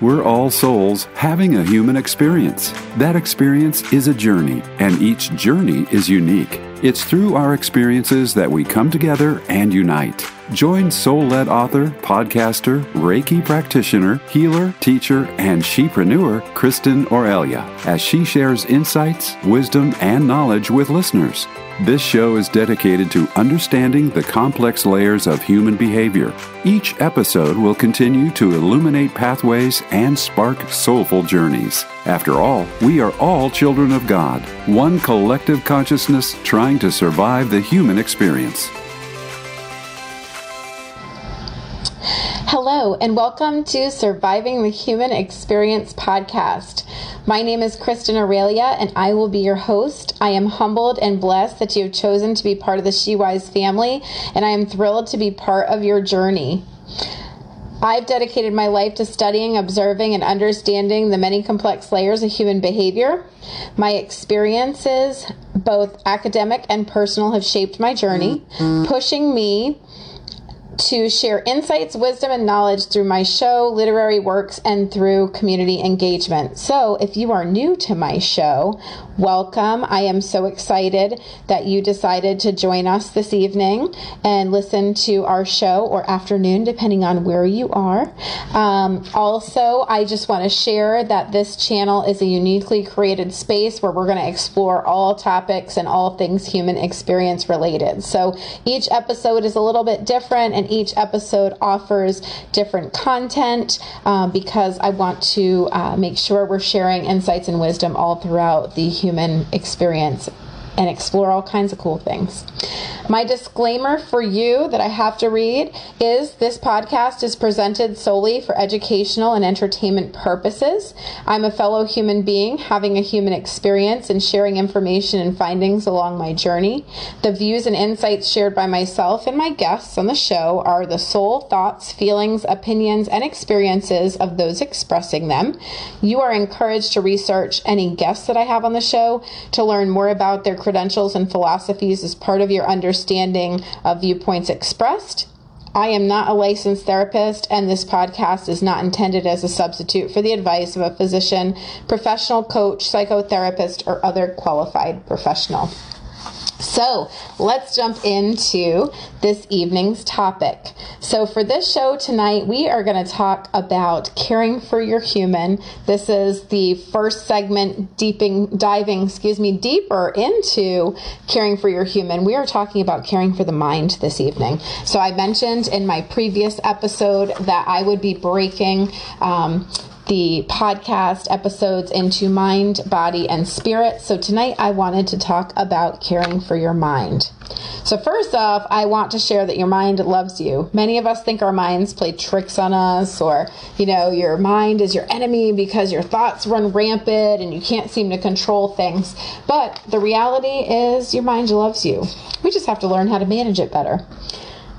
We're all souls having a human experience. That experience is a journey, and each journey is unique. It's through our experiences that we come together and unite. Join soul led author, podcaster, Reiki practitioner, healer, teacher, and shepreneur Kristin Aurelia as she shares insights, wisdom, and knowledge with listeners. This show is dedicated to understanding the complex layers of human behavior. Each episode will continue to illuminate pathways and spark soulful journeys. After all, we are all children of God, one collective consciousness trying to survive the human experience. Hello, and welcome to Surviving the Human Experience podcast. My name is Kristin Aurelia, and I will be your host. I am humbled and blessed that you have chosen to be part of the She Wise family, and I am thrilled to be part of your journey. I've dedicated my life to studying, observing, and understanding the many complex layers of human behavior. My experiences, both academic and personal, have shaped my journey, mm-hmm. pushing me to share insights, wisdom, and knowledge through my show, literary works, and through community engagement. So, if you are new to my show, welcome. I am so excited that you decided to join us this evening and listen to our show or afternoon, depending on where you are. Um, also, I just want to share that this channel is a uniquely created space where we're going to explore all topics and all things human experience related. So, each episode is a little bit different and and each episode offers different content um, because I want to uh, make sure we're sharing insights and wisdom all throughout the human experience and explore all kinds of cool things. My disclaimer for you that I have to read is this podcast is presented solely for educational and entertainment purposes. I'm a fellow human being having a human experience and sharing information and findings along my journey. The views and insights shared by myself and my guests on the show are the sole thoughts, feelings, opinions, and experiences of those expressing them. You are encouraged to research any guests that I have on the show to learn more about their credentials and philosophies as part of your understanding of viewpoints expressed. I am not a licensed therapist, and this podcast is not intended as a substitute for the advice of a physician, professional coach, psychotherapist, or other qualified professional. So let's jump into this evening's topic. So, for this show tonight, we are going to talk about caring for your human. This is the first segment, deeping, diving, excuse me, deeper into caring for your human. We are talking about caring for the mind this evening. So, I mentioned in my previous episode that I would be breaking um, the podcast episodes into mind, body, and spirit. So tonight I wanted to talk about caring for your mind. So, first off, I want to share that your mind loves you. Many of us think our minds play tricks on us, or, you know, your mind is your enemy because your thoughts run rampant and you can't seem to control things. But the reality is, your mind loves you. We just have to learn how to manage it better.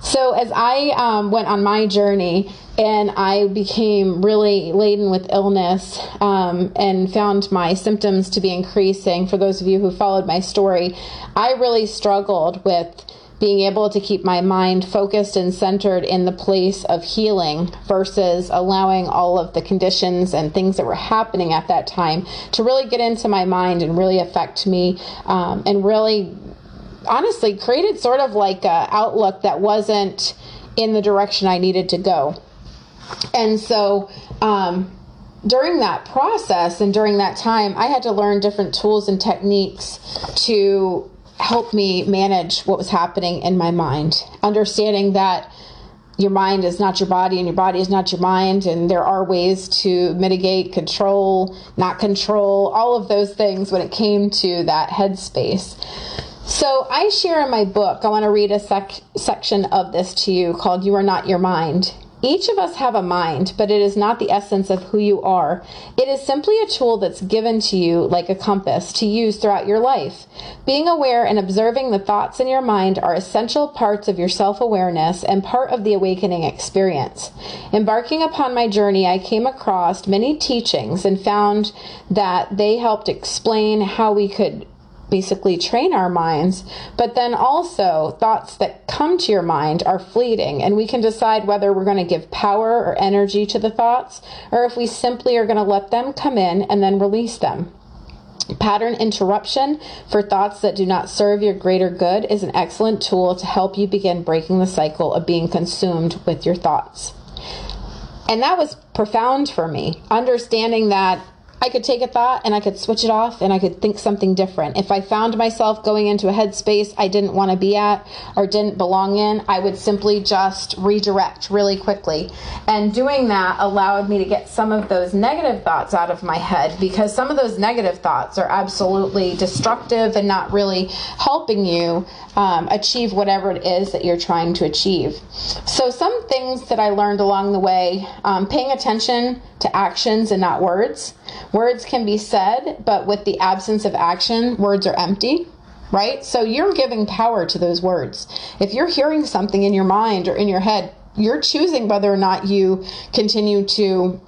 So, as I um, went on my journey and I became really laden with illness um, and found my symptoms to be increasing, for those of you who followed my story, I really struggled with being able to keep my mind focused and centered in the place of healing versus allowing all of the conditions and things that were happening at that time to really get into my mind and really affect me um, and really honestly created sort of like a outlook that wasn't in the direction I needed to go. And so um, during that process and during that time, I had to learn different tools and techniques to help me manage what was happening in my mind, understanding that your mind is not your body and your body is not your mind and there are ways to mitigate control not control all of those things when it came to that headspace so I share in my book, I want to read a sec- section of this to you called You Are Not Your Mind. Each of us have a mind, but it is not the essence of who you are. It is simply a tool that's given to you like a compass to use throughout your life. Being aware and observing the thoughts in your mind are essential parts of your self awareness and part of the awakening experience. Embarking upon my journey, I came across many teachings and found that they helped explain how we could basically train our minds. But then also, thoughts that come to your mind are fleeting, and we can decide whether we're going to give power or energy to the thoughts, or if we simply are going to let them come in and then release them. Pattern interruption for thoughts that do not serve your greater good is an excellent tool to help you begin breaking the cycle of being consumed with your thoughts. And that was profound for me, understanding that I could take a thought and I could switch it off and I could think something different. If I found myself going into a headspace I didn't want to be at or didn't belong in, I would simply just redirect really quickly. And doing that allowed me to get some of those negative thoughts out of my head because some of those negative thoughts are absolutely destructive and not really helping you um, achieve whatever it is that you're trying to achieve. So, some things that I learned along the way um, paying attention to actions and not words. Words can be said, but with the absence of action, words are empty. Right? So you're giving power to those words. If you're hearing something in your mind or in your head, you're choosing whether or not you continue to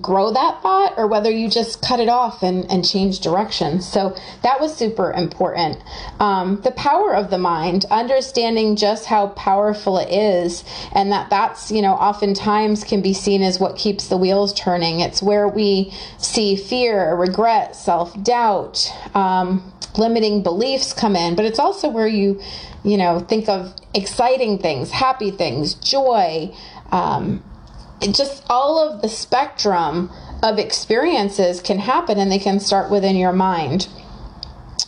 grow that thought or whether you just cut it off and, and change direction. So that was super important. Um, the power of the mind, understanding just how powerful it is, and that that's, you know, oftentimes can be seen as what keeps the wheels turning. It's where we see fear, regret, self doubt, um, limiting beliefs come in, but it's also where you, you know, think of exciting things, happy things, joy. Um, just all of the spectrum of experiences can happen and they can start within your mind.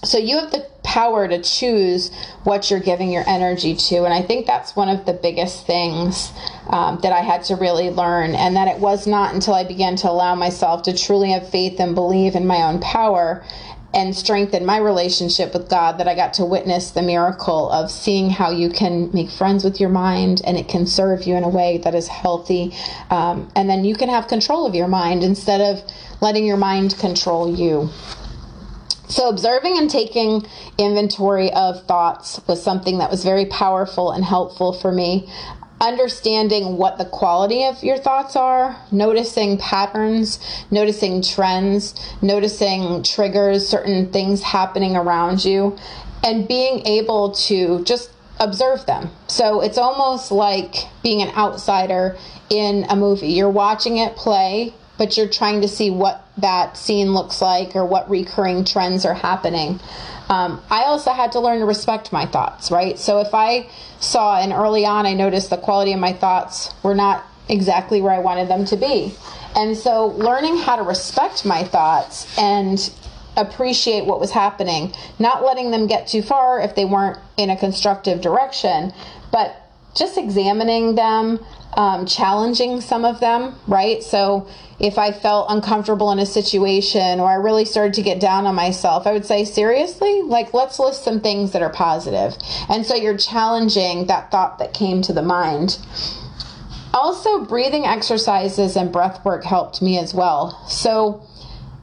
So you have the power to choose what you're giving your energy to. And I think that's one of the biggest things um, that I had to really learn. And that it was not until I began to allow myself to truly have faith and believe in my own power and strengthen my relationship with God that I got to witness the miracle of seeing how you can make friends with your mind and it can serve you in a way that is healthy. Um, and then you can have control of your mind instead of letting your mind control you. So, observing and taking inventory of thoughts was something that was very powerful and helpful for me understanding what the quality of your thoughts are, noticing patterns, noticing trends, noticing triggers, certain things happening around you, and being able to just observe them. So it's almost like being an outsider in a movie. You're watching it play, but you're trying to see what that scene looks like or what recurring trends are happening. Um, I also had to learn to respect my thoughts, right? So if I saw and early on I noticed the quality of my thoughts were not exactly where I wanted them to be. And so learning how to respect my thoughts and appreciate what was happening, not letting them get too far if they weren't in a constructive direction, but just examining them, um, challenging some of them, right? So if I felt uncomfortable in a situation or I really started to get down on myself, I would say, seriously? Like, let's list some things that are positive. And so you're challenging that thought that came to the mind. Also, breathing exercises and breath work helped me as well. So,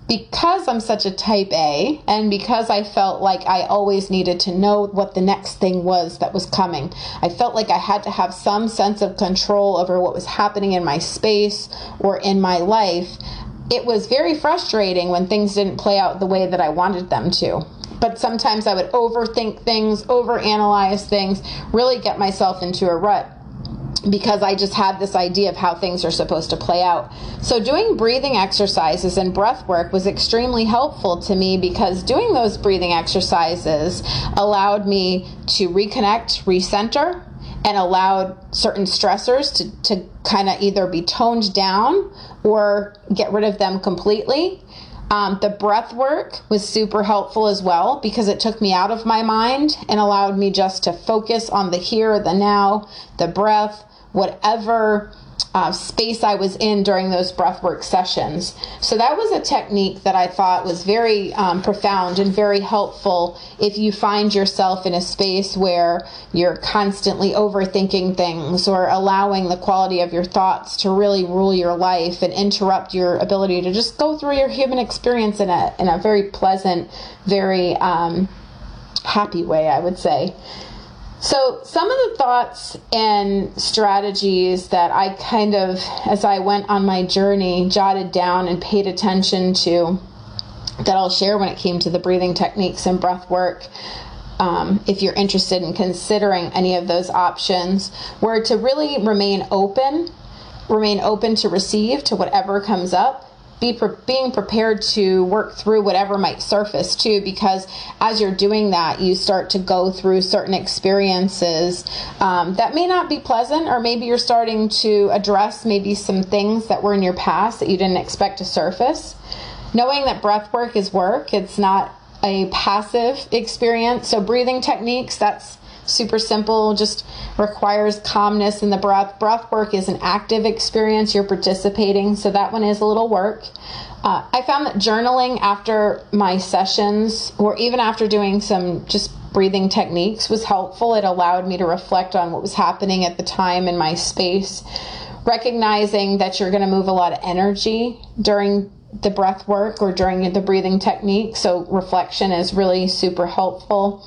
because I'm such a type A and because I felt like I always needed to know what the next thing was that was coming, I felt like I had to have some sense of control over what was happening in my space or in my life. It was very frustrating when things didn't play out the way that I wanted them to. But sometimes I would overthink things, overanalyze things, really get myself into a rut because I just had this idea of how things are supposed to play out. So, doing breathing exercises and breath work was extremely helpful to me because doing those breathing exercises allowed me to reconnect, recenter, and allowed certain stressors to, to kind of either be toned down or get rid of them completely. Um, the breath work was super helpful as well because it took me out of my mind and allowed me just to focus on the here, the now, the breath, whatever uh, space I was in during those breathwork sessions. So that was a technique that I thought was very um, profound and very helpful if you find yourself in a space where you're constantly overthinking things or allowing the quality of your thoughts to really rule your life and interrupt your ability to just go through your human experience in a in a very pleasant, very um, happy way, I would say. So, some of the thoughts and strategies that I kind of, as I went on my journey, jotted down and paid attention to that I'll share when it came to the breathing techniques and breath work. Um, if you're interested in considering any of those options, were to really remain open, remain open to receive to whatever comes up, be pre- being prepared to work through whatever might surface too because as you're doing that you start to go through certain experiences um, that may not be pleasant or maybe you're starting to address maybe some things that were in your past that you didn't expect to surface. Knowing that breath work is work it's not a passive experience. So breathing techniques that's super simple, just requires calmness in the breath. Breath work is an active experience, you're participating, so that one is a little work. Uh, I found that journaling after my sessions, or even after doing some just breathing techniques, was helpful. It allowed me to reflect on what was happening at the time in my space, recognizing that you're going to move a lot of energy during the breath work or during the breathing technique. So, reflection is really super helpful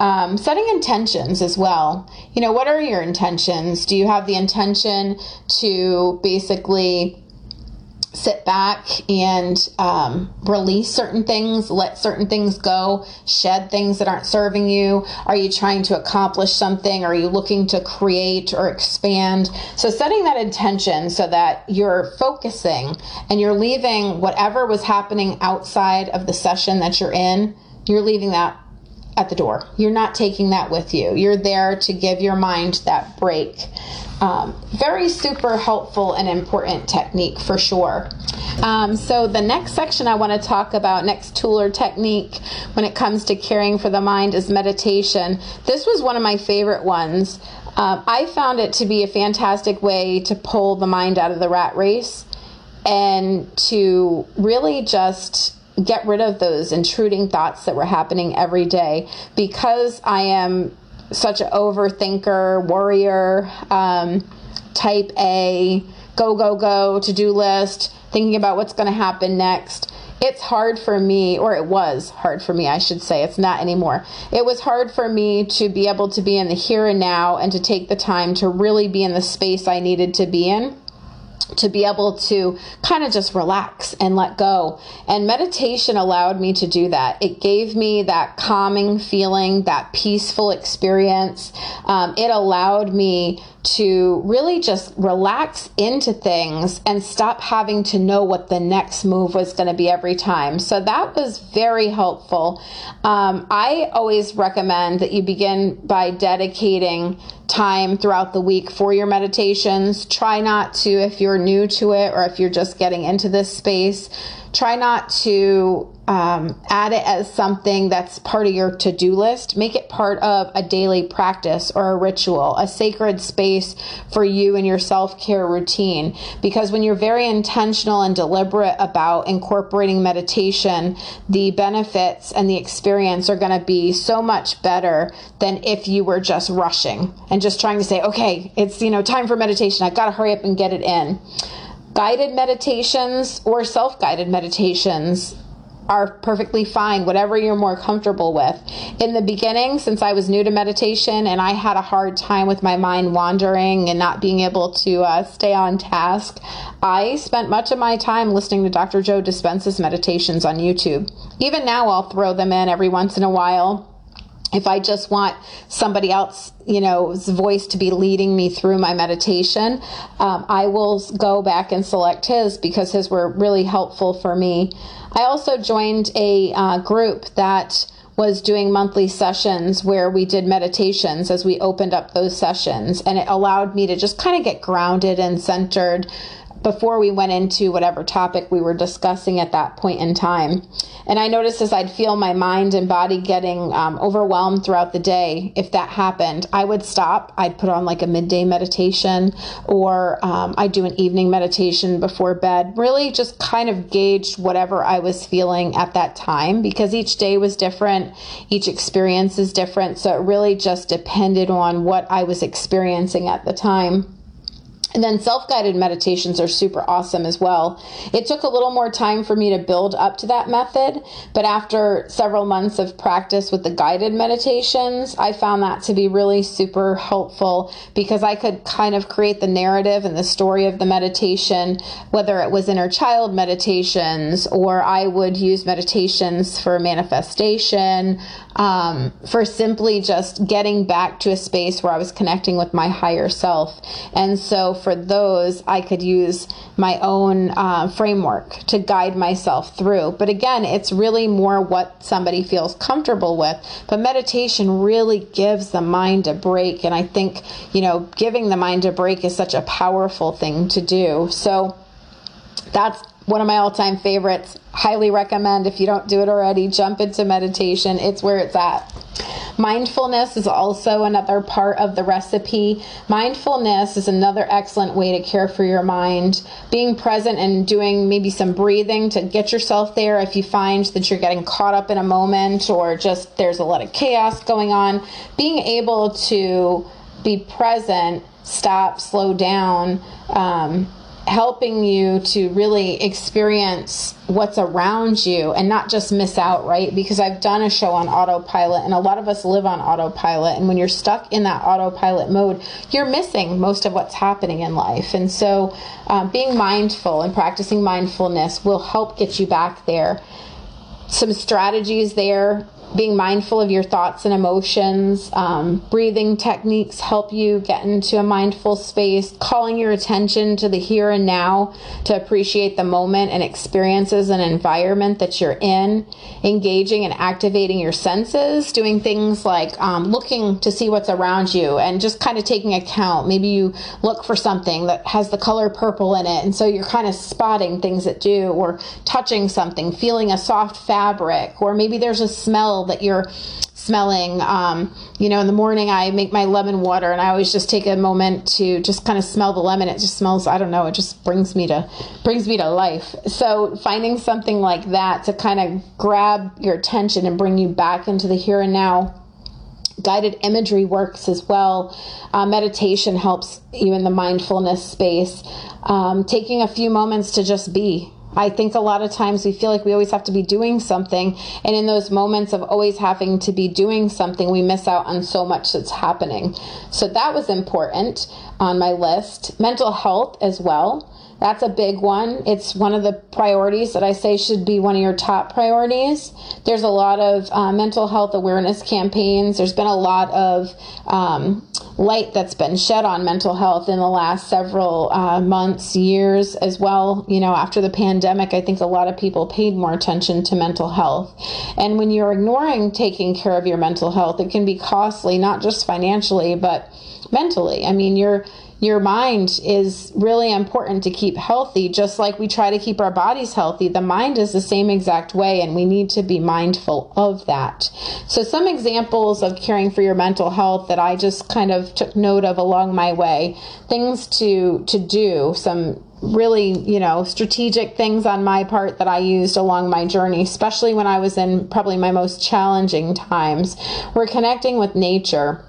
um, setting intentions as well. You know, what are your intentions? Do you have the intention to basically sit back and um, release certain things, let certain things go, shed things that aren't serving you? Are you trying to accomplish something? Are you looking to create or expand? So, setting that intention so that you're focusing and you're leaving whatever was happening outside of the session that you're in, you're leaving that at the door. You're not taking that with you. You're there to give your mind that break. Um, very super helpful and important technique for sure. Um, so, the next section I want to talk about, next tool or technique when it comes to caring for the mind, is meditation. This was one of my favorite ones. Um, I found it to be a fantastic way to pull the mind out of the rat race and to really just get rid of those intruding thoughts that were happening every day because I am such an overthinker, worrier, um, type A, go, go, go, to do list, thinking about what's going to happen next. It's hard for me, or it was hard for me, I should say. It's not anymore. It was hard for me to be able to be in the here and now and to take the time to really be in the space I needed to be in to be able to kind of just relax and let go. And meditation allowed me to do that. It gave me that calming feeling, that peaceful experience. Um, it allowed me to really just relax into things and stop having to know what the next move was going to be every time. So that was very helpful. Um, I always recommend that you begin by dedicating time throughout the week for your meditations. Try not to, if you're new to it or if you're just getting into this space, try not to um, add it as something that's part of your to do list. Make it part of a daily practice or a ritual, a sacred space for you and your self care routine. Because when you're very intentional and deliberate about incorporating meditation, the benefits and the experience are going to be so much better than if you were just rushing and just trying to say, okay, it's, you know, time for meditation. I got to hurry up and get it in guided meditations or self guided meditations are perfectly fine, whatever you're more comfortable with. In the beginning, since I was new to meditation and I had a hard time with my mind wandering and not being able to uh, stay on task, I spent much of my time listening to Dr. Joe Dispenza's meditations on YouTube. Even now, I'll throw them in every once in a while if I just want somebody else, you know's voice to be leading me through my meditation, um, I will go back and select his because his were really helpful for me. I also joined a uh, group that was doing monthly sessions where we did meditations as we opened up those sessions, and it allowed me to just kind of get grounded and centered before we went into whatever topic we were discussing at that point in time. And I noticed as I'd feel my mind and body getting um, overwhelmed throughout the day, if that happened, I would stop. I'd put on like a midday meditation or um, I'd do an evening meditation before bed. Really just kind of gauged whatever I was feeling at that time because each day was different, each experience is different. So it really just depended on what I was experiencing at the time. And then self guided meditations are super awesome as well. It took a little more time for me to build up to that method, but after several months of practice with the guided meditations, I found that to be really super helpful because I could kind of create the narrative and the story of the meditation, whether it was inner child meditations or I would use meditations for manifestation, um, for simply just getting back to a space where I was connecting with my higher self. And so for those, I could use my own uh, framework to guide myself through. But again, it's really more what somebody feels comfortable with. But meditation really gives the mind a break. And I think, you know, giving the mind a break is such a powerful thing to do. So that's one of my all time favorites. Highly recommend if you don't do it already, jump into meditation. It's where it's at. Mindfulness is also another part of the recipe. Mindfulness is another excellent way to care for your mind. Being present and doing maybe some breathing to get yourself there if you find that you're getting caught up in a moment or just there's a lot of chaos going on. Being able to be present, stop, slow down, um, helping you to really experience what's around you and not just miss out, right? Because I've done a show on autopilot and a lot of us live on autopilot. And when you're stuck in that autopilot mode, you're missing most of what's happening in life. And so uh, being mindful and practicing mindfulness will help get you back there. Some strategies there being mindful of your thoughts and emotions. Um, breathing techniques help you get into a mindful space, calling your attention to the here and now to appreciate the moment and experiences and environment that you're in, engaging and activating your senses, doing things like um, looking to see what's around you and just kind of taking account. Maybe you look for something that has the color purple in it, and so you're kind of spotting things that do, or touching something, feeling a soft fabric, or maybe there's a smell that you're smelling. Um, you know, in the morning I make my lemon water and I always just take a moment to just kind of smell the lemon. It just smells, I don't know, it just brings me to brings me to life. So finding something like that to kind of grab your attention and bring you back into the here and now. Guided imagery works as well. Uh, meditation helps you in the mindfulness space. Um, taking a few moments to just be, I think a lot of times we feel like we always have to be doing something. And in those moments of always having to be doing something, we miss out on so much that's happening. So that was important on my list. Mental health as well. That's a big one. It's one of the priorities that I say should be one of your top priorities. There's a lot of uh, mental health awareness campaigns. There's been a lot of um, light that's been shed on mental health in the last several uh, months, years as well. You know, after the pandemic, I think a lot of people paid more attention to mental health. And when you're ignoring taking care of your mental health, it can be costly, not just financially, but mentally. I mean, you're your mind is really important to keep healthy, just like we try to keep our bodies healthy. The mind is the same exact way, and we need to be mindful of that. So, some examples of caring for your mental health that I just kind of took note of along my way things to, to do, some really, you know, strategic things on my part that I used along my journey, especially when I was in probably my most challenging times. We're connecting with nature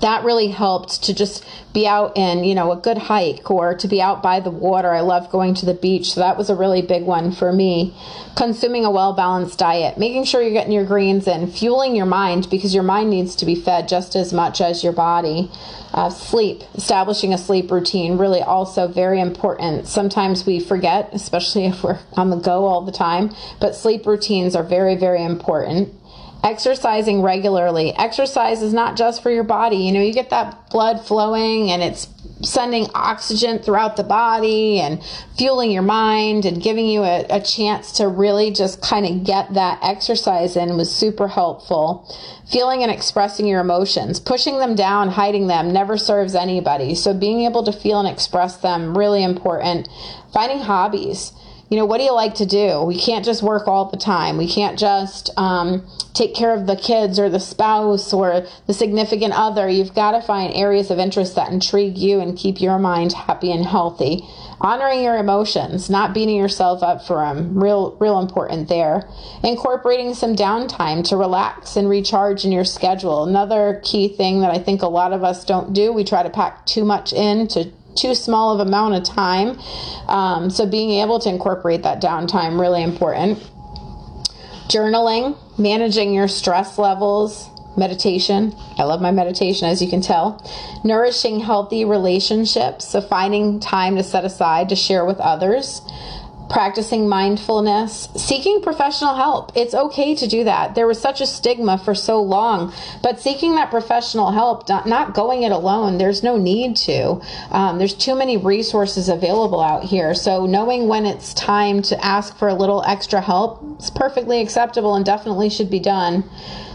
that really helped to just be out in you know a good hike or to be out by the water. I love going to the beach so that was a really big one for me. Consuming a well balanced diet making sure you're getting your greens in fueling your mind because your mind needs to be fed just as much as your body. Uh, sleep establishing a sleep routine really also very important. Sometimes we forget especially if we're on the go all the time but sleep routines are very very important exercising regularly. Exercise is not just for your body. You know, you get that blood flowing and it's sending oxygen throughout the body and fueling your mind and giving you a, a chance to really just kind of get that exercise in was super helpful. Feeling and expressing your emotions, pushing them down, hiding them never serves anybody. So being able to feel and express them really important. Finding hobbies you know, what do you like to do? We can't just work all the time. We can't just um, take care of the kids or the spouse or the significant other. You've got to find areas of interest that intrigue you and keep your mind happy and healthy. Honoring your emotions, not beating yourself up for them, real, real important there. Incorporating some downtime to relax and recharge in your schedule. Another key thing that I think a lot of us don't do, we try to pack too much in to too small of amount of time. Um, so being able to incorporate that downtime really important. Journaling, managing your stress levels, meditation. I love my meditation, as you can tell. Nourishing healthy relationships, so finding time to set aside to share with others practicing mindfulness, seeking professional help. It's okay to do that. There was such a stigma for so long, but seeking that professional help, not, not going it alone, there's no need to. Um, there's too many resources available out here. So knowing when it's time to ask for a little extra help is perfectly acceptable and definitely should be done.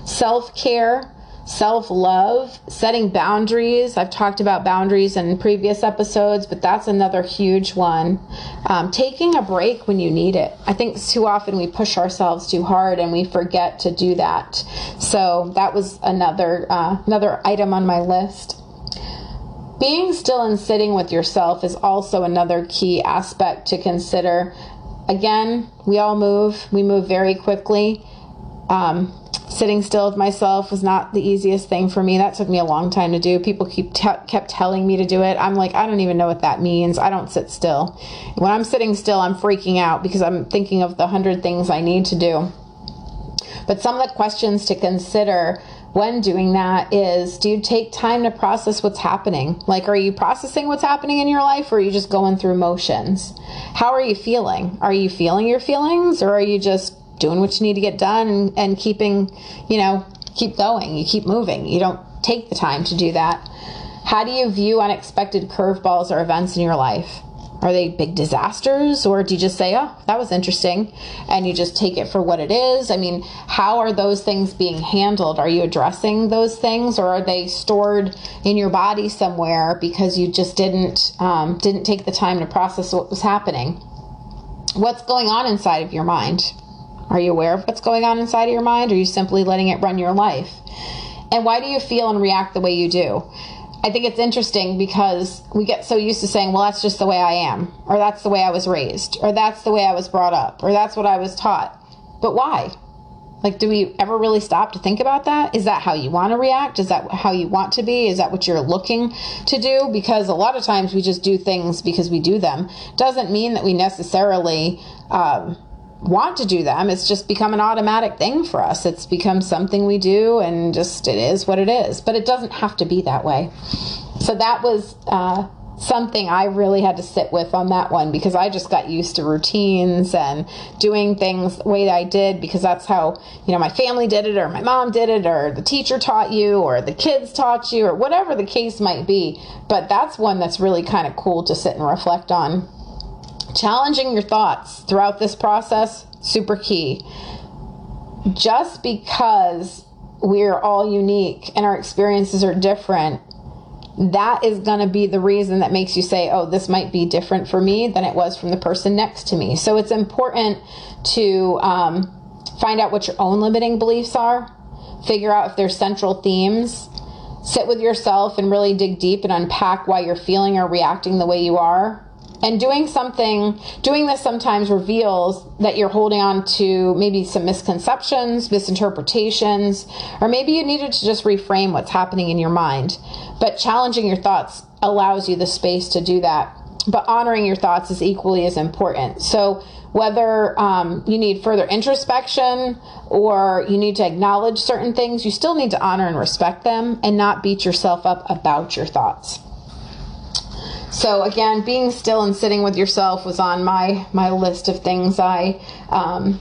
Self care self love, setting boundaries. I've talked about boundaries in previous episodes, but that's another huge one. Um, taking a break when you need it. I think too often we push ourselves too hard and we forget to do that. So that was another uh, another item on my list. Being still and sitting with yourself is also another key aspect to consider. Again, we all move. We move very quickly. Um, sitting still with myself was not the easiest thing for me. That took me a long time to do. People keep t- kept telling me to do it. I'm like, I don't even know what that means. I don't sit still. When I'm sitting still, I'm freaking out because I'm thinking of the hundred things I need to do. But some of the questions to consider when doing that is do you take time to process what's happening? Like, are you processing what's happening in your life or are you just going through motions? How are you feeling? Are you feeling your feelings or are you just doing what you need to get done and, and keeping, you know, keep going. You keep moving. You don't take the time to do that. How do you view unexpected curveballs or events in your life? Are they big disasters or do you just say, oh, that was interesting and you just take it for what it is? I mean, how are those things being handled? Are you addressing those things or are they stored in your body somewhere because you just didn't um, didn't take the time to process what was happening? What's going on inside of your mind? Are you aware of what's going on inside of your mind? Or are you simply letting it run your life? And why do you feel and react the way you do? I think it's interesting because we get so used to saying, well, that's just the way I am, or that's the way I was raised, or that's the way I was brought up, or that's what I was taught. But why? Like, do we ever really stop to think about that? Is that how you want to react? Is that how you want to be? Is that what you're looking to do? Because a lot of times we just do things because we do them. Doesn't mean that we necessarily um, want to do them. It's just become an automatic thing for us. It's become something we do, and just it is what it is. But it doesn't have to be that way. So that was uh, something I really had to sit with on that one because I just got used to routines and doing things the way I did because that's how, you know, my family did it or my mom did it or the teacher taught you or the kids taught you or whatever the case might be. But that's one that's really kind of cool to sit and reflect on. Challenging your thoughts throughout this process, super key. Just because we're all unique and our experiences are different, that is going to be the reason that makes you say, oh, this might be different for me than it was from the person next to me. So it's important to um, find out what your own limiting beliefs are, figure out if there's central themes, sit with yourself and really dig deep and unpack why you're feeling or reacting the way you are and doing something, doing this sometimes reveals that you're holding on to maybe some misconceptions, misinterpretations, or maybe you needed to just reframe what's happening in your mind. But challenging your thoughts allows you the space to do that. But honoring your thoughts is equally as important. So, whether um, you need further introspection or you need to acknowledge certain things, you still need to honor and respect them and not beat yourself up about your thoughts. So again, being still and sitting with yourself was on my my list of things I um,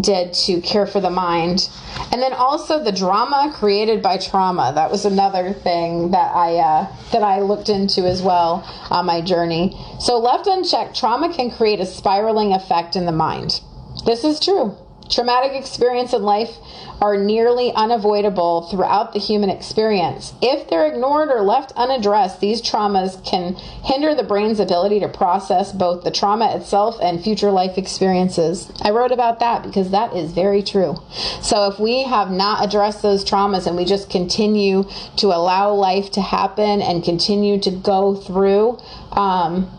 did to care for the mind, and then also the drama created by trauma. That was another thing that I uh, that I looked into as well on my journey. So left unchecked, trauma can create a spiraling effect in the mind. This is true. Traumatic experience in life are nearly unavoidable throughout the human experience. If they're ignored or left unaddressed, these traumas can hinder the brain's ability to process both the trauma itself and future life experiences. I wrote about that because that is very true. So if we have not addressed those traumas and we just continue to allow life to happen and continue to go through, um,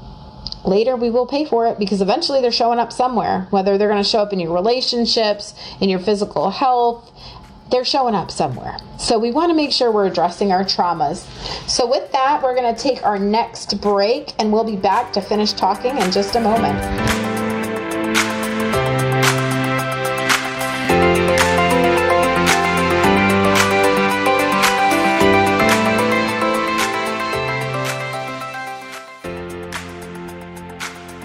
later we will pay for it because eventually they're showing up somewhere whether they're going to show up in your relationships in your physical health they're showing up somewhere. So we want to make sure we're addressing our traumas. So with that, we're going to take our next break and we'll be back to finish talking in just a moment.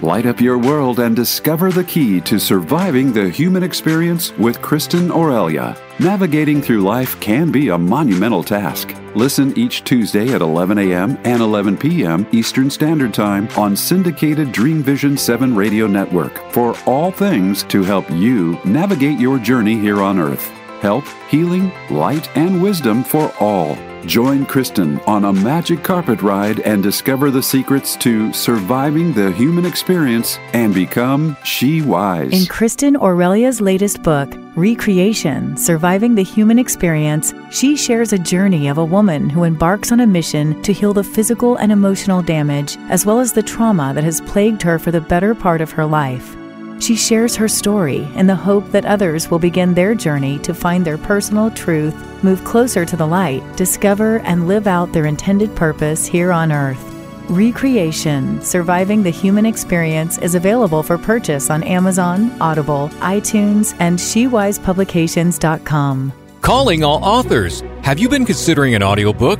Light up your world and discover the key to surviving the human experience with Kristin Aurelia. Navigating through life can be a monumental task. Listen each Tuesday at 11 a.m. and 11 p.m. Eastern Standard Time on syndicated Dream Vision 7 radio network for all things to help you navigate your journey here on Earth. Help, healing, light, and wisdom for all. Join Kristin on a magic carpet ride and discover the secrets to surviving the human experience and become She Wise. In Kristin Aurelia's latest book, Recreation Surviving the Human Experience, she shares a journey of a woman who embarks on a mission to heal the physical and emotional damage, as well as the trauma that has plagued her for the better part of her life. She shares her story in the hope that others will begin their journey to find their personal truth, move closer to the light, discover and live out their intended purpose here on earth. Recreation Surviving the Human Experience is available for purchase on Amazon, Audible, iTunes, and SheWisePublications.com. Calling all authors. Have you been considering an audiobook?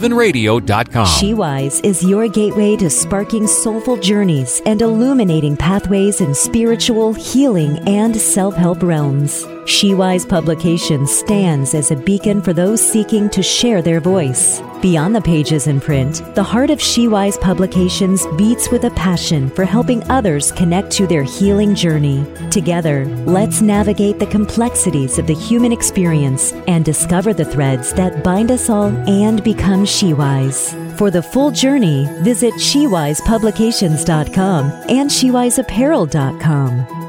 dreamvision7radio.com. SheWise is your gateway to sparking soulful journeys and illuminating pathways in spiritual, healing, and self help realms. SheWise Publications stands as a beacon for those seeking to share their voice. Beyond the pages in print, the heart of SheWise Publications beats with a passion for helping others connect to their healing journey. Together, let's navigate the complexities of the human experience and discover the threads that bind us all and become SheWise. For the full journey, visit SheWisePublications.com and SheWiseApparel.com.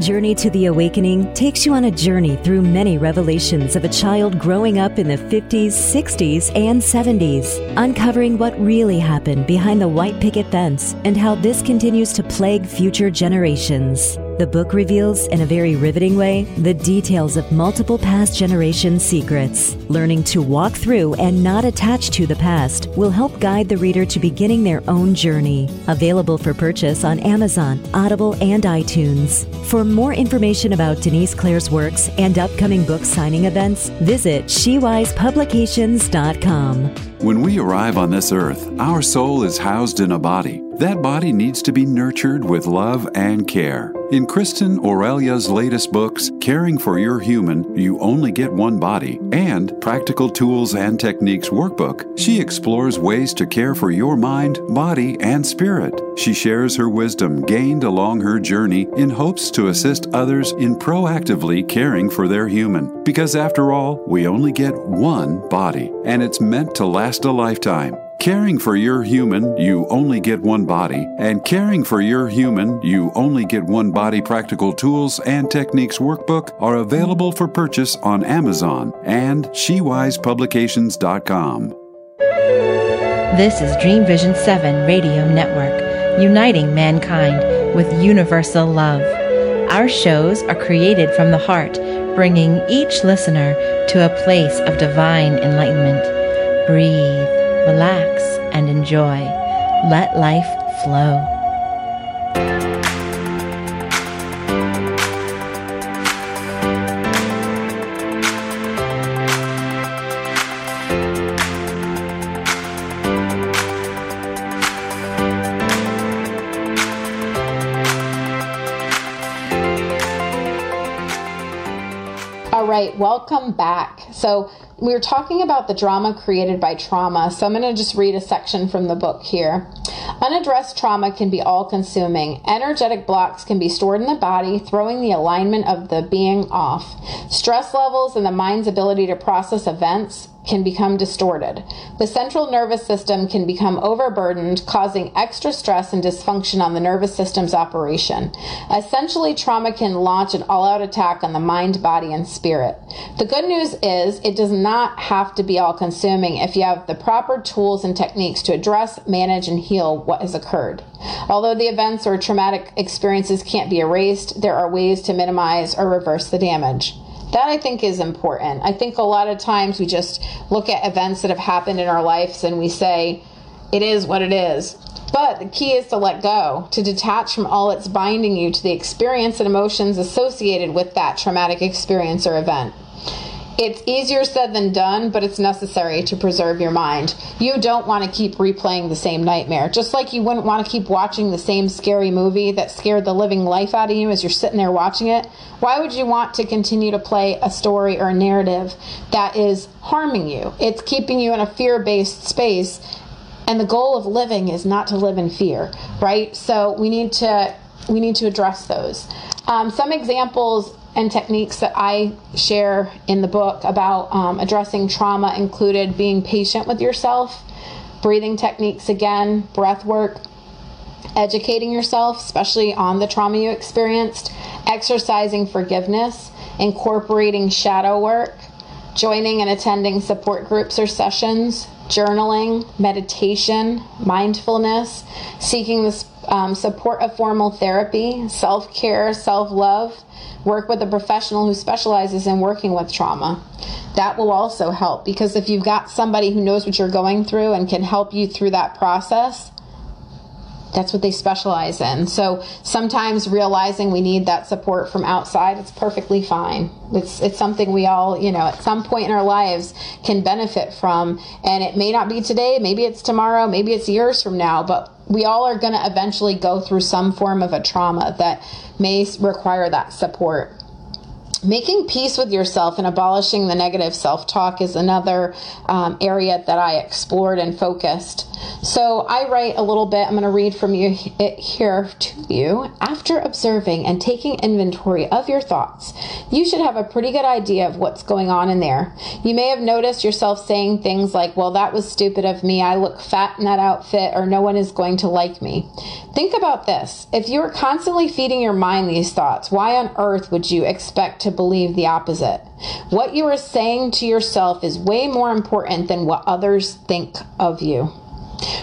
Journey to the Awakening takes you on a journey through many revelations of a child growing up in the 50s, 60s, and 70s, uncovering what really happened behind the white picket fence and how this continues to plague future generations. The book reveals, in a very riveting way, the details of multiple past generation secrets. Learning to walk through and not attach to the past will help guide the reader to beginning their own journey. Available for purchase on Amazon, Audible, and iTunes. For more information about Denise Claire's works and upcoming book signing events, visit SheWisePublications.com. When we arrive on this earth, our soul is housed in a body. That body needs to be nurtured with love and care. In Kristin Aurelia's latest books, Caring for Your Human, You Only Get One Body, and Practical Tools and Techniques Workbook, she explores ways to care for your mind, body, and spirit. She shares her wisdom gained along her journey in hopes to assist others in proactively caring for their human. Because after all, we only get one body, and it's meant to last a lifetime. Caring for your human, you only get one body, and Caring for Your Human, You Only Get One Body Practical Tools and Techniques Workbook are available for purchase on Amazon and SheWisePublications.com. This is Dream Vision 7 Radio Network, uniting mankind with universal love. Our shows are created from the heart, bringing each listener to a place of divine enlightenment. Breathe relax, and enjoy. Let life flow. All right, welcome back. So, we were talking about the drama created by trauma. So I'm going to just read a section from the book here. Unaddressed trauma can be all consuming. Energetic blocks can be stored in the body, throwing the alignment of the being off. Stress levels and the mind's ability to process events can become distorted. The central nervous system can become overburdened, causing extra stress and dysfunction on the nervous system's operation. Essentially, trauma can launch an all out attack on the mind, body, and spirit. The good news is it does not have to be all consuming if you have the proper tools and techniques to address, manage, and heal what has occurred. Although the events or traumatic experiences can't be erased, there are ways to minimize or reverse the damage. That I think is important. I think a lot of times we just look at events that have happened in our lives and we say, it is what it is. But the key is to let go, to detach from all that's binding you to the experience and emotions associated with that traumatic experience or event. It's easier said than done, but it's necessary to preserve your mind. You don't want to keep replaying the same nightmare, just like you wouldn't want to keep watching the same scary movie that scared the living life out of you as you're sitting there watching it. Why would you want to continue to play a story or a narrative that is harming you? It's keeping you in a fear based space, and the goal of living is not to live in fear, right? So we need to we need to address those. Um, some examples and techniques that I share in the book about um, addressing trauma included being patient with yourself, breathing techniques again, breath work, educating yourself, especially on the trauma you experienced, exercising forgiveness, incorporating shadow work, joining and attending support groups or sessions, journaling, meditation, mindfulness, seeking the um, support of formal therapy, self care, self love, work with a professional who specializes in working with trauma. That will also help because if you've got somebody who knows what you're going through and can help you through that process, that's what they specialize in. So sometimes realizing we need that support from outside, it's perfectly fine. It's it's something we all, you know, at some point in our lives can benefit from and it may not be today, maybe it's tomorrow, maybe it's years from now, but we all are going to eventually go through some form of a trauma that may require that support. Making peace with yourself and abolishing the negative self talk is another um, area that I explored and focused. So I write a little bit, I'm going to read from you it here to you. After observing and taking inventory of your thoughts, you should have a pretty good idea of what's going on in there. You may have noticed yourself saying things like, Well, that was stupid of me. I look fat in that outfit, or no one is going to like me. Think about this. If you are constantly feeding your mind these thoughts, why on earth would you expect to believe the opposite. What you are saying to yourself is way more important than what others think of you.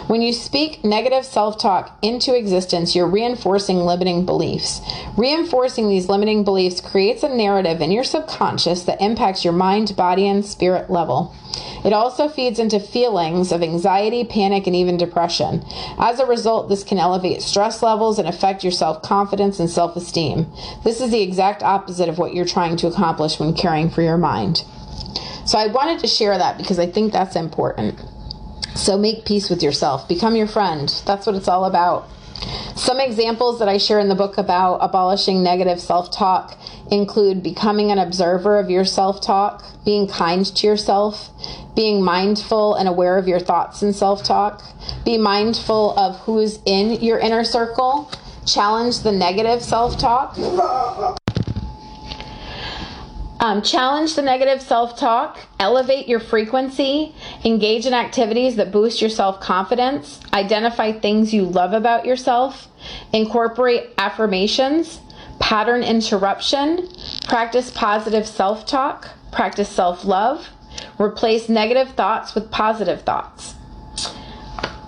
When you speak negative self talk into existence, you're reinforcing limiting beliefs. Reinforcing these limiting beliefs creates a narrative in your subconscious that impacts your mind, body, and spirit level. It also feeds into feelings of anxiety, panic, and even depression. As a result, this can elevate stress levels and affect your self confidence and self esteem. This is the exact opposite of what you're trying to accomplish when caring for your mind. So, I wanted to share that because I think that's important. So, make peace with yourself, become your friend. That's what it's all about. Some examples that I share in the book about abolishing negative self talk include becoming an observer of your self talk, being kind to yourself, being mindful and aware of your thoughts and self talk, be mindful of who's in your inner circle, challenge the negative self talk. Um, challenge the negative self talk, elevate your frequency, engage in activities that boost your self confidence, identify things you love about yourself, incorporate affirmations, pattern interruption, practice positive self talk, practice self love, replace negative thoughts with positive thoughts.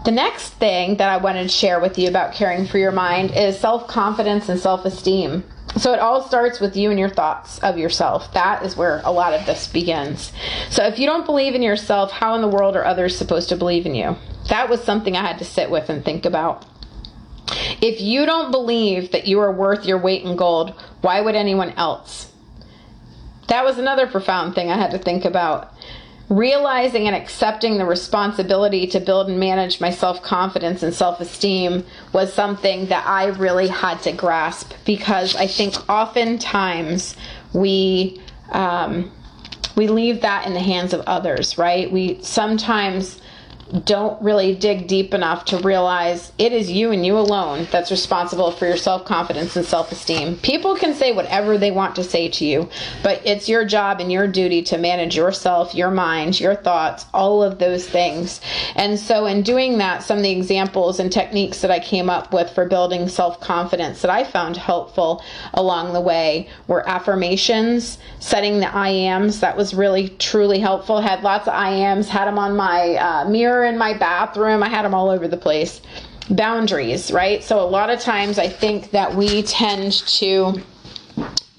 The next thing that I wanted to share with you about caring for your mind is self confidence and self esteem. So it all starts with you and your thoughts of yourself. That is where a lot of this begins. So if you don't believe in yourself, how in the world are others supposed to believe in you? That was something I had to sit with and think about. If you don't believe that you are worth your weight in gold, why would anyone else? That was another profound thing I had to think about realizing and accepting the responsibility to build and manage my self confidence and self esteem was something that I really had to grasp because I think oftentimes we um, we leave that in the hands of others, right? We sometimes don't really dig deep enough to realize it is you and you alone that's responsible for your self confidence and self esteem. People can say whatever they want to say to you, but it's your job and your duty to manage yourself, your mind, your thoughts, all of those things. And so, in doing that, some of the examples and techniques that I came up with for building self confidence that I found helpful along the way were affirmations, setting the I ams. That was really, truly helpful. Had lots of I ams, had them on my uh, mirror in my bathroom. I had them all over the place. Boundaries, right? So a lot of times I think that we tend to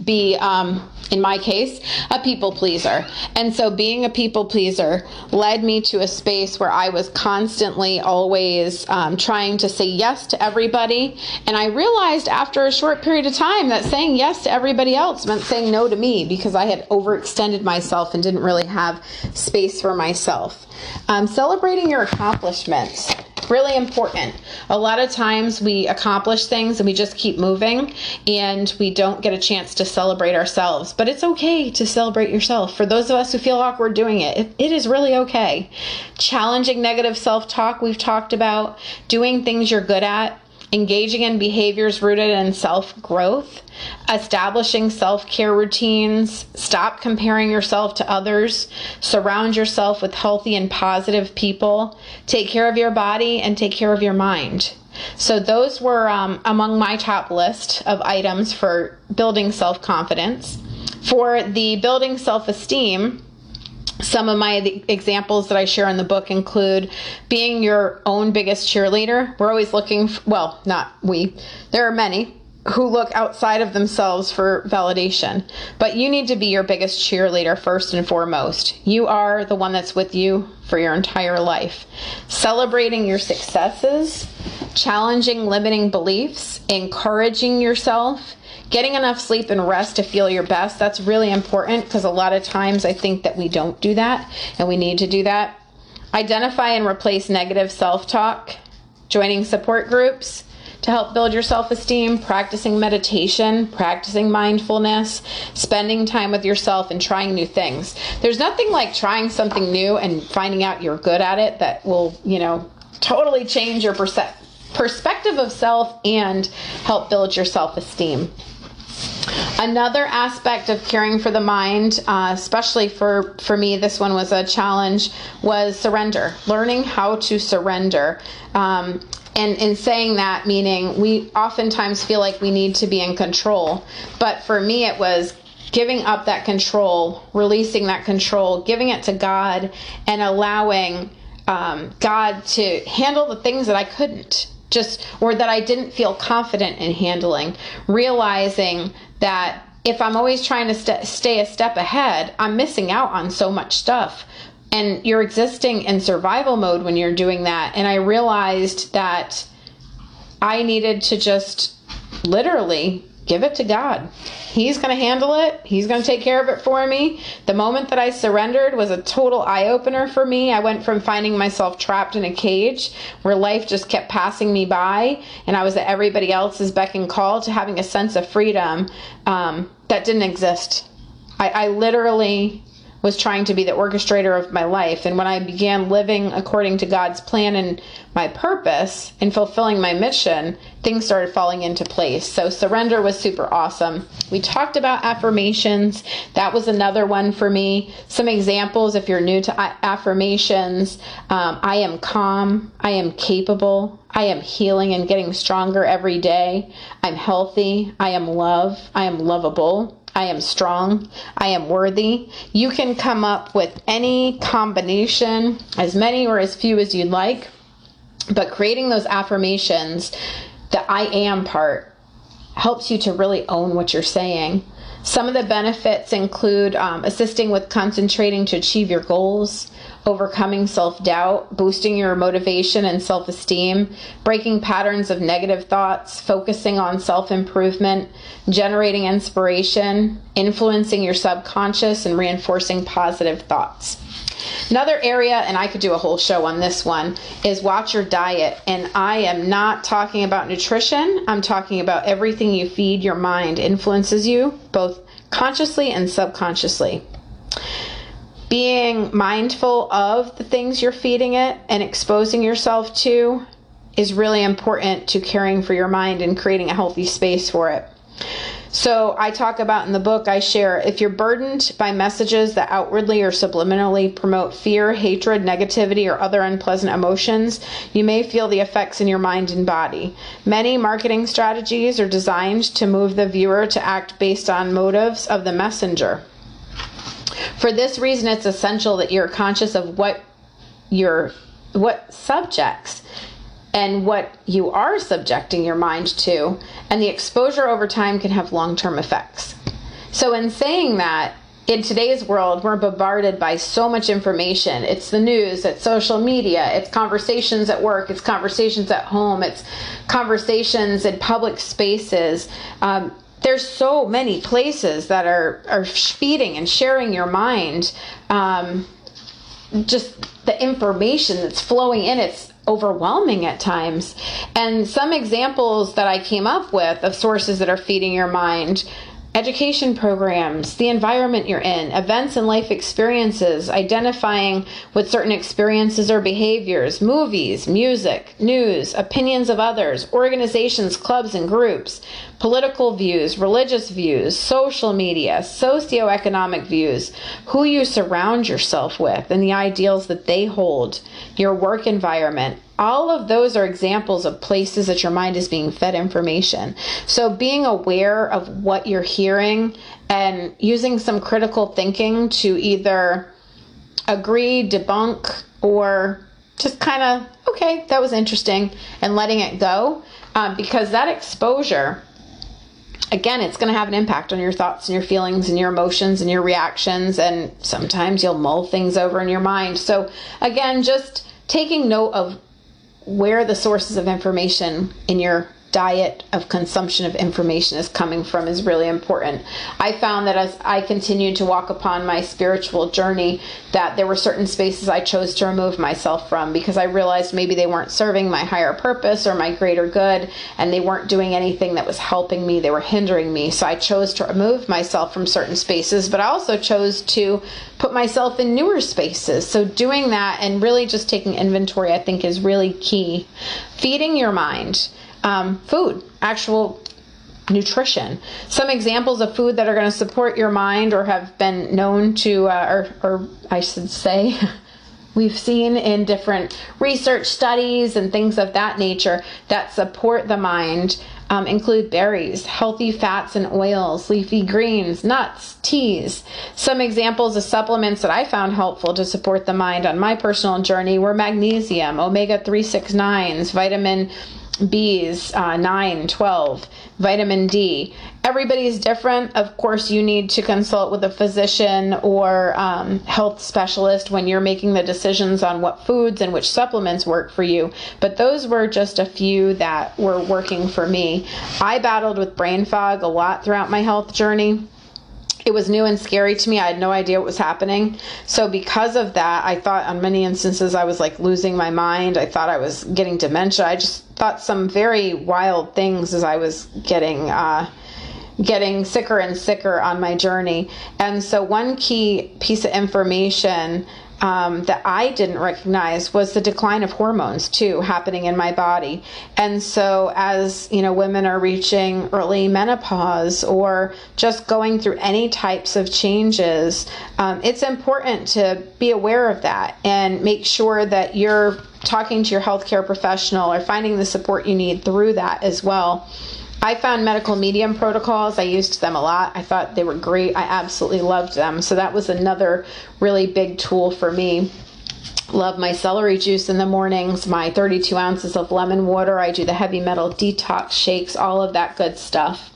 be, um, in my case, a people pleaser. And so being a people pleaser led me to a space where I was constantly always um, trying to say yes to everybody. And I realized after a short period of time that saying yes to everybody else meant saying no to me because I had overextended myself and didn't really have space for myself. Um, celebrating your accomplishments really important. A lot of times we accomplish things and we just keep moving and we don't get a chance to celebrate ourselves. But it's okay to celebrate yourself. For those of us who feel awkward doing it, it, is really okay. Challenging negative self talk, we've talked about, doing things you're good at, engaging in behaviors rooted in self growth, establishing self care routines, stop comparing yourself to others, surround yourself with healthy and positive people, take care of your body, and take care of your mind. So, those were um, among my top list of items for building self confidence. For the building self esteem, some of my examples that I share in the book include being your own biggest cheerleader. We're always looking, for, well, not we, there are many who look outside of themselves for validation, but you need to be your biggest cheerleader first and foremost. You are the one that's with you for your entire life. Celebrating your successes, challenging limiting beliefs, encouraging yourself getting enough sleep and rest to feel your best that's really important because a lot of times i think that we don't do that and we need to do that identify and replace negative self-talk joining support groups to help build your self-esteem practicing meditation practicing mindfulness spending time with yourself and trying new things there's nothing like trying something new and finding out you're good at it that will you know totally change your perception perspective of self and help build your self esteem. Another aspect of caring for the mind, uh, especially for, for me, this one was a challenge, was surrender. Learning how to surrender. Um, and in saying that, meaning we oftentimes feel like we need to be in control. But for me, it was giving up that control, releasing that control, giving it to God, and allowing um, God to handle the things that I couldn't just or that I didn't feel confident in handling, realizing that if I'm always trying to st- stay a step ahead, I'm missing out on so much stuff. And you're existing in survival mode when you're doing that. And I realized that I needed to just literally give it to God. He's going to handle it. He's going to take care of it for me. The moment that I surrendered was a total eye opener for me. I went from finding myself trapped in a cage where life just kept passing me by and I was at everybody else's beck and call to having a sense of freedom um, that didn't exist. I, I literally was trying to be the orchestrator of my life. And when I began living according to God's plan and my purpose and fulfilling my mission, things started falling into place. So surrender was super awesome. We talked about affirmations. That was another one for me. Some examples if you're new to affirmations um, I am calm, I am capable, I am healing and getting stronger every day, I'm healthy, I am love, I am lovable. I am strong, I am worthy. You can come up with any combination, as many or as few as you'd like, but creating those affirmations, the I am part, helps you to really own what you're saying. Some of the benefits include um, assisting with concentrating to achieve your goals, overcoming self doubt, boosting your motivation and self esteem, breaking patterns of negative thoughts, focusing on self improvement, generating inspiration, influencing your subconscious, and reinforcing positive thoughts. Another area, and I could do a whole show on this one, is watch your diet. And I am not talking about nutrition, I'm talking about everything you feed your mind influences you, both consciously and subconsciously being mindful of the things you're feeding it and exposing yourself to is really important to caring for your mind and creating a healthy space for it. So, I talk about in the book, I share if you're burdened by messages that outwardly or subliminally promote fear, hatred, negativity, or other unpleasant emotions, you may feel the effects in your mind and body. Many marketing strategies are designed to move the viewer to act based on motives of the messenger. For this reason, it's essential that you're conscious of what your what subjects and what you are subjecting your mind to, and the exposure over time can have long term effects. So, in saying that, in today's world, we're bombarded by so much information. It's the news, it's social media, it's conversations at work, it's conversations at home, it's conversations in public spaces. Um, there's so many places that are, are feeding and sharing your mind. Um, just the information that's flowing in, it's overwhelming at times. And some examples that I came up with of sources that are feeding your mind education programs, the environment you're in, events and life experiences, identifying with certain experiences or behaviors, movies, music, news, opinions of others, organizations, clubs, and groups, political views, religious views, social media, socioeconomic views, who you surround yourself with, and the ideals that they hold, your work environment, all of those are examples of places that your mind is being fed information. So being aware of what you're hearing and using some critical thinking to either agree, debunk, or just kind of, okay, that was interesting, and letting it go. Um, because that exposure, again, it's going to have an impact on your thoughts and your feelings and your emotions and your reactions. And sometimes you'll mull things over in your mind. So, again, just taking note of where the sources of information in your diet of consumption of information is coming from is really important. I found that as I continued to walk upon my spiritual journey that there were certain spaces I chose to remove myself from because I realized maybe they weren't serving my higher purpose or my greater good and they weren't doing anything that was helping me, they were hindering me. So I chose to remove myself from certain spaces, but I also chose to put myself in newer spaces. So doing that and really just taking inventory I think is really key. Feeding your mind um, food, actual nutrition. Some examples of food that are going to support your mind or have been known to, uh, or, or I should say, we've seen in different research studies and things of that nature that support the mind um, include berries, healthy fats and oils, leafy greens, nuts, teas. Some examples of supplements that I found helpful to support the mind on my personal journey were magnesium, omega 369s, vitamin B's, uh, 9, 12, vitamin D. Everybody's different. Of course, you need to consult with a physician or um, health specialist when you're making the decisions on what foods and which supplements work for you. But those were just a few that were working for me. I battled with brain fog a lot throughout my health journey it was new and scary to me. I had no idea what was happening. So, because of that, I thought on many instances I was like losing my mind. I thought I was getting dementia. I just thought some very wild things as I was getting. Uh, getting sicker and sicker on my journey. And so, one key piece of information um, that I didn't recognize was the decline of hormones too happening in my body. And so, as you know, women are reaching early menopause or just going through any types of changes, um, it's important to be aware of that and make sure that you're talking to your healthcare professional or finding the support you need through that as well. I found medical medium protocols. I used them a lot. I thought they were great. I absolutely loved them. So that was another really big tool for me. Love my celery juice in the mornings, my 32 ounces of lemon water. I do the heavy metal detox shakes, all of that good stuff.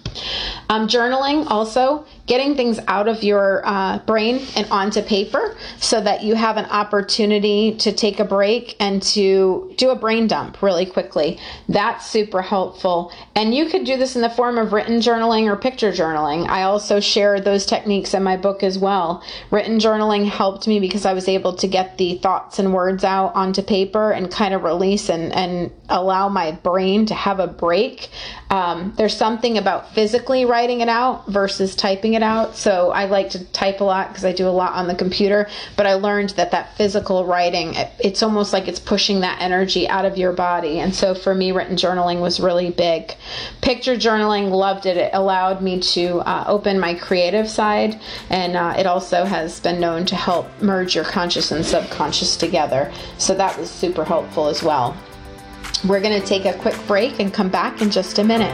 Um, journaling also getting things out of your uh, brain and onto paper so that you have an opportunity to take a break and to do a brain dump really quickly. That's super helpful. And you could do this in the form of written journaling or picture journaling. I also share those techniques in my book as well. Written journaling helped me because I was able to get the thoughts and words out onto paper and kind of release and, and allow my brain to have a break. Um, there's something about physically writing it out versus typing it it out. So I like to type a lot because I do a lot on the computer. But I learned that that physical writing, it, it's almost like it's pushing that energy out of your body. And so for me, written journaling was really big. Picture journaling, loved it. It allowed me to uh, open my creative side, and uh, it also has been known to help merge your conscious and subconscious together. So that was super helpful as well. We're going to take a quick break and come back in just a minute.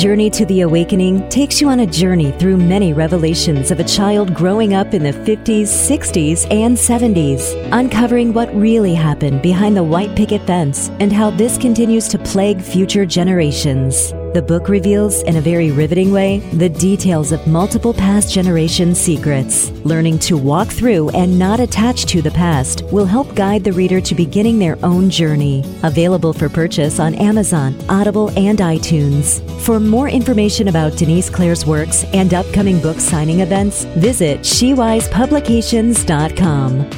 Journey to the Awakening takes you on a journey through many revelations of a child growing up in the 50s, 60s, and 70s, uncovering what really happened behind the white picket fence and how this continues to plague future generations. The book reveals, in a very riveting way, the details of multiple past generation secrets. Learning to walk through and not attach to the past will help guide the reader to beginning their own journey. Available for purchase on Amazon, Audible, and iTunes. For more information about Denise Claire's works and upcoming book signing events, visit SheWisePublications.com.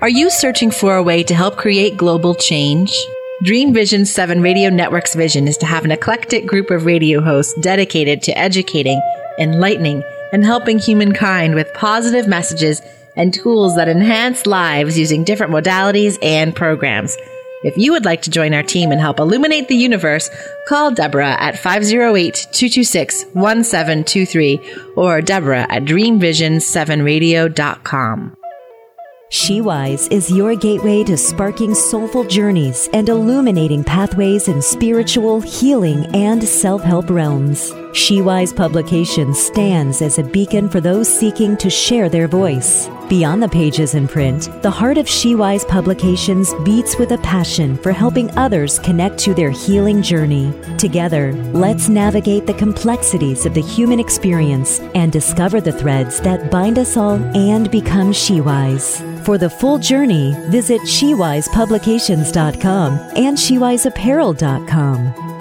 Are you searching for a way to help create global change? Dream Vision 7 Radio Network's vision is to have an eclectic group of radio hosts dedicated to educating, enlightening, and helping humankind with positive messages and tools that enhance lives using different modalities and programs. If you would like to join our team and help illuminate the universe, call Deborah at 508-226-1723 or Deborah at dreamvision7radio.com. SheWise is your gateway to sparking soulful journeys and illuminating pathways in spiritual, healing, and self help realms. SheWise Publications stands as a beacon for those seeking to share their voice. Beyond the pages in print, the heart of SheWise Publications beats with a passion for helping others connect to their healing journey. Together, let's navigate the complexities of the human experience and discover the threads that bind us all and become SheWise. For the full journey, visit SheWisePublications.com and SheWiseApparel.com.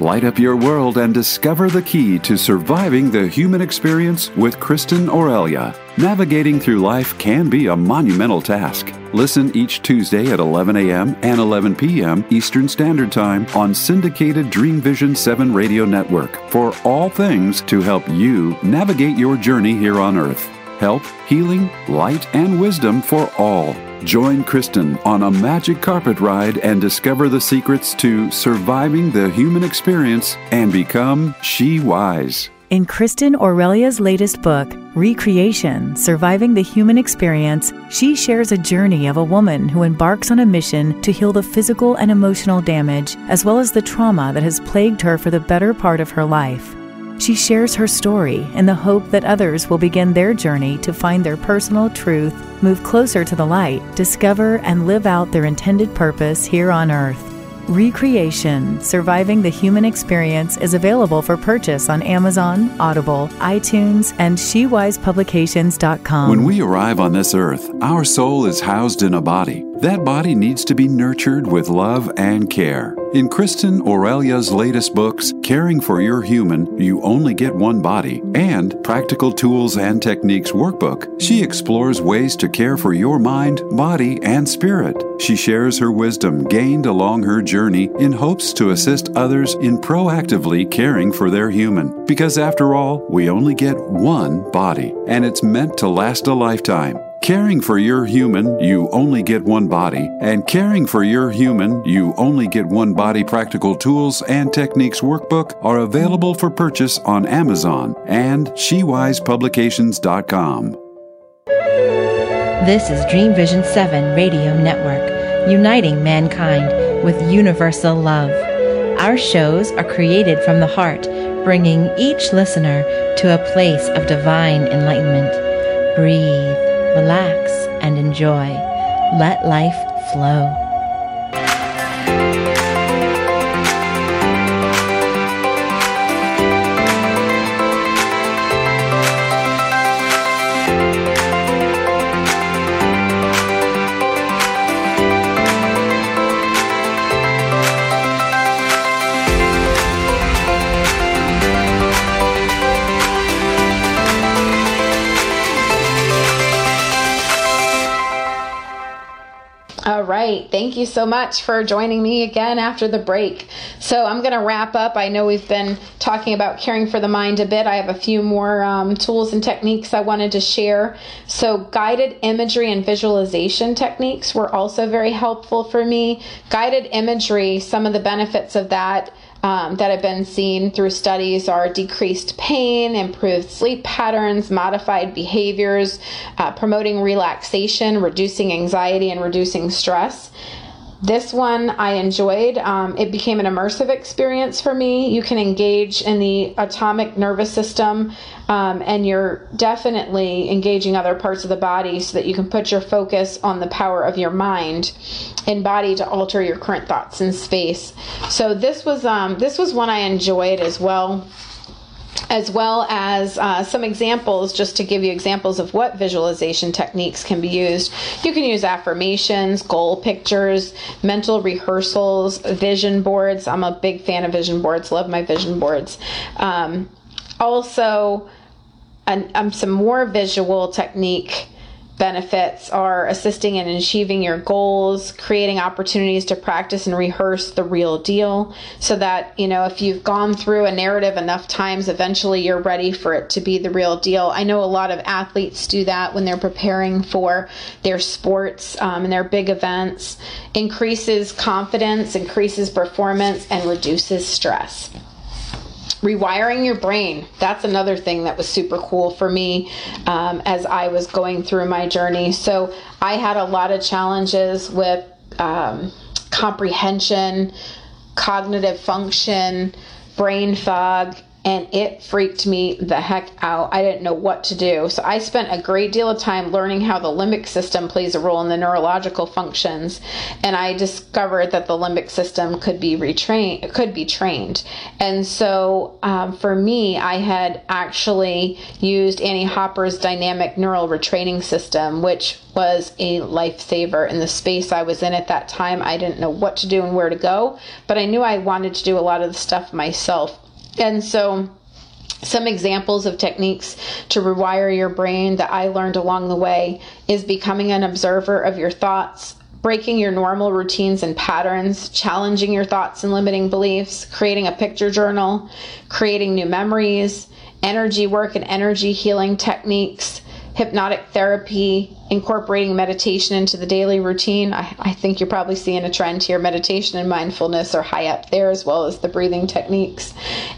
Light up your world and discover the key to surviving the human experience with Kristin Aurelia. Navigating through life can be a monumental task. Listen each Tuesday at 11 a.m. and 11 p.m. Eastern Standard Time on syndicated Dream Vision 7 radio network for all things to help you navigate your journey here on Earth. Help, healing, light, and wisdom for all. Join Kristin on a magic carpet ride and discover the secrets to surviving the human experience and become She Wise. In Kristin Aurelia's latest book, Recreation Surviving the Human Experience, she shares a journey of a woman who embarks on a mission to heal the physical and emotional damage, as well as the trauma that has plagued her for the better part of her life. She shares her story in the hope that others will begin their journey to find their personal truth, move closer to the light, discover and live out their intended purpose here on earth. Recreation Surviving the Human Experience is available for purchase on Amazon, Audible, iTunes, and SheWisePublications.com. When we arrive on this earth, our soul is housed in a body. That body needs to be nurtured with love and care. In Kristin Aurelia's latest books, Caring for Your Human, You Only Get One Body, and Practical Tools and Techniques Workbook, she explores ways to care for your mind, body, and spirit. She shares her wisdom gained along her journey in hopes to assist others in proactively caring for their human. Because after all, we only get one body, and it's meant to last a lifetime. Caring for your human, you only get one body, and Caring for Your Human, You Only Get One Body Practical Tools and Techniques Workbook are available for purchase on Amazon and SheWisePublications.com. This is Dream Vision 7 Radio Network, uniting mankind with universal love. Our shows are created from the heart, bringing each listener to a place of divine enlightenment. Breathe relax, and enjoy. Let life flow. Thank you so much for joining me again after the break. So, I'm going to wrap up. I know we've been talking about caring for the mind a bit. I have a few more um, tools and techniques I wanted to share. So, guided imagery and visualization techniques were also very helpful for me. Guided imagery, some of the benefits of that um, that have been seen through studies are decreased pain, improved sleep patterns, modified behaviors, uh, promoting relaxation, reducing anxiety, and reducing stress. This one I enjoyed. Um, it became an immersive experience for me. You can engage in the atomic nervous system, um, and you're definitely engaging other parts of the body so that you can put your focus on the power of your mind and body to alter your current thoughts in space. So this was um, this was one I enjoyed as well as well as uh, some examples, just to give you examples of what visualization techniques can be used. You can use affirmations, goal pictures, mental rehearsals, vision boards. I'm a big fan of vision boards, love my vision boards. Um, also, an, um, some more visual technique benefits are assisting in achieving your goals, creating opportunities to practice and rehearse the real deal so that, you know, if you've gone through a narrative enough times, eventually you're ready for it to be the real deal. I know a lot of athletes do that when they're preparing for their sports um, and their big events, increases confidence, increases performance, and reduces stress rewiring your brain. That's another thing that was super cool for me um, as i was going through my journey. So i had a lot of challenges with um, comprehension cognitive function brain fog and it freaked me the heck out. I didn't know what to do. So I spent a great deal of time learning how the limbic system plays a role in the neurological functions, and I discovered that the limbic system could be retrained, could be trained. And so um, for me, I had actually used Annie Hopper's dynamic neural retraining system, which was a lifesaver in the space I was in at that time. I didn't know what to do and where to go, but I knew I wanted to do a lot of the stuff myself. And so, some examples of techniques to rewire your brain that I learned along the way is becoming an observer of your thoughts, breaking your normal routines and patterns, challenging your thoughts and limiting beliefs, creating a picture journal, creating new memories, energy work and energy healing techniques, hypnotic therapy, incorporating meditation into the daily routine. I, I, think you're probably seeing a trend here. Meditation and mindfulness are high up there, as well as the breathing techniques.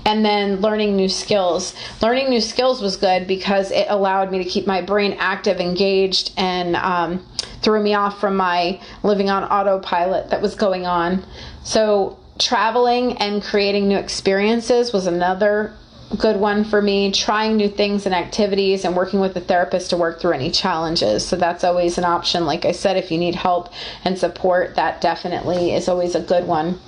And then learning new skills. Learning new skills was good because it allowed me to keep my brain active, engaged, and um, threw me off from my living on autopilot that was going on. So, traveling and creating new experiences was another good one for me trying new things and activities and working with a therapist to work through any challenges. So that's always an option. Like i said if you need help and support that definitely is always a good one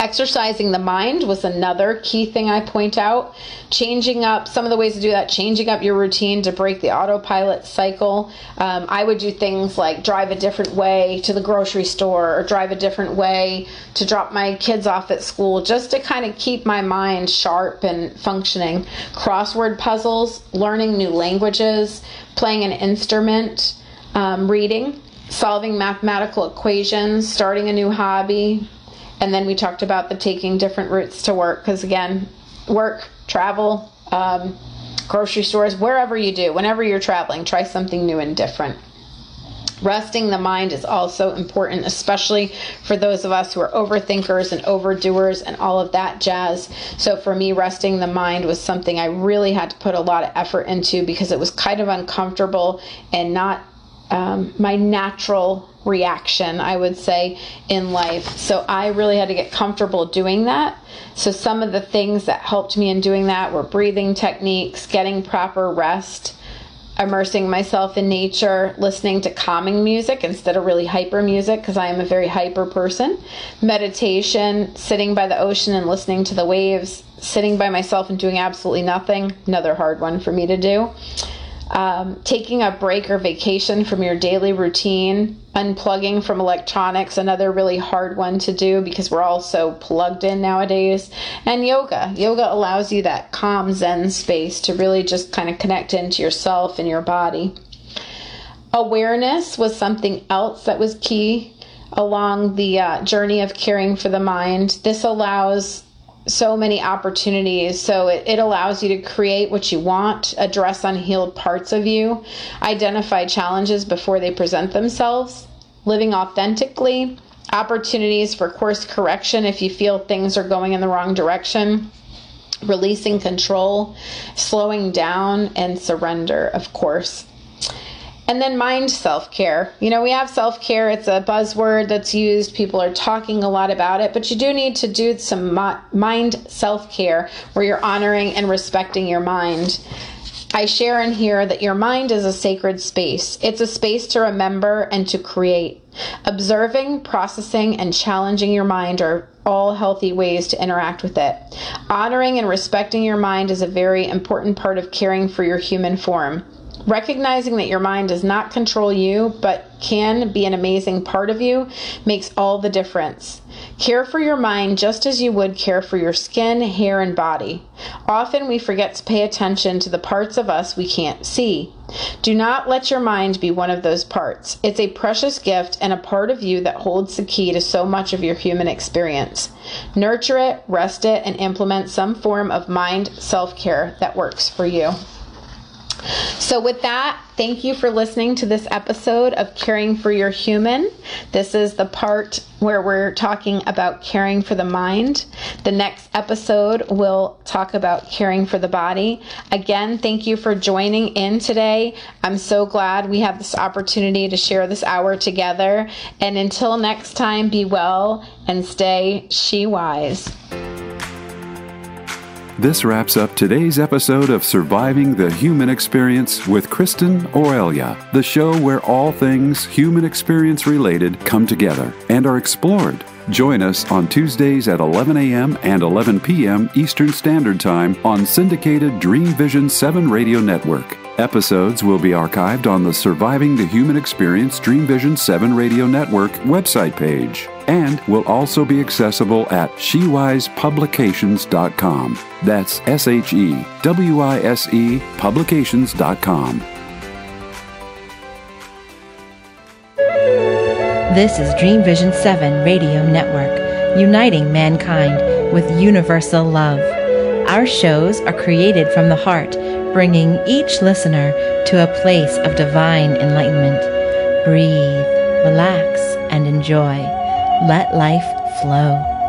Exercising the mind was another key thing I point out. Changing up some of the ways to do that, changing up your routine to break the autopilot cycle. Um, I would do things like drive a different way to the grocery store or drive a different way to drop my kids off at school just to kind of keep my mind sharp and functioning. Crossword puzzles, learning new languages, playing an instrument, um, reading, solving mathematical equations, starting a new hobby, and then we talked about the taking different routes to work because again work travel um, grocery stores wherever you do whenever you're traveling try something new and different Resting the mind is also important, especially for those of us who are overthinkers and overdoers and all of that jazz. So, for me, resting the mind was something I really had to put a lot of effort into because it was kind of uncomfortable and not um, my natural reaction, I would say, in life. So I really had to get comfortable doing that. So some of the things that helped me in doing that were breathing techniques, getting proper rest, immersing myself in nature, listening to calming music instead of really hyper music because I am a very hyper person, meditation, sitting by the ocean and listening to the waves, sitting by myself and doing absolutely nothing, another hard one for me to do um, taking a break or vacation from your daily routine, unplugging from electronics, another really hard one to do because we're all so plugged in nowadays, and yoga. Yoga allows you that calm Zen space to really just kind of connect into yourself and your body. Awareness was something else that was key along the uh, journey of caring for the mind. This allows so many opportunities. So it, it allows you to create what you want, address unhealed parts of you, identify challenges before they present themselves, living authentically, opportunities for course correction if you feel things are going in the wrong direction. Releasing control, slowing down, and surrender, of course. And then mind self care. You know, we have self care, it's a buzzword that's used. People are talking a lot about it, but you do need to do some mind self care where you're honoring and respecting your mind. I share in here that your mind is a sacred space. It's a space to remember and to create. Observing, processing, and challenging your mind are all healthy ways to interact with it. Honoring and respecting your mind is a very important part of caring for your human form. Recognizing that your mind does not control you, but can be an amazing part of you, makes all the difference. Care for your mind just as you would care for your skin, hair, and body. Often we forget to pay attention to the parts of us we can't see. Do not let your mind be one of those parts. It's a precious gift and a part of you that holds the key to so much of your human experience. Nurture it, rest it, and implement some form of mind self care that works for you. So, with that, thank you for listening to this episode of Caring for Your Human. This is the part where we're talking about caring for the mind. The next episode will talk about caring for the body. Again, thank you for joining in today. I'm so glad we have this opportunity to share this hour together. And until next time, be well and stay she wise. This wraps up today's episode of Surviving the Human Experience with Kristin Aurelia, the show where all things human experience related come together and are explored. Join us on Tuesdays at 11 a.m. and 11 p.m. Eastern Standard Time on syndicated Dream Vision 7 radio network. Episodes will be archived on the Surviving the Human Experience Dream Vision 7 radio network website page and will also be accessible at shewisepublications.com. That's S H E W I S E publications.com. This is Dream Vision 7 Radio Network, uniting mankind with universal love. Our shows are created from the heart, bringing each listener to a place of divine enlightenment. Breathe, relax, and enjoy. Let life flow.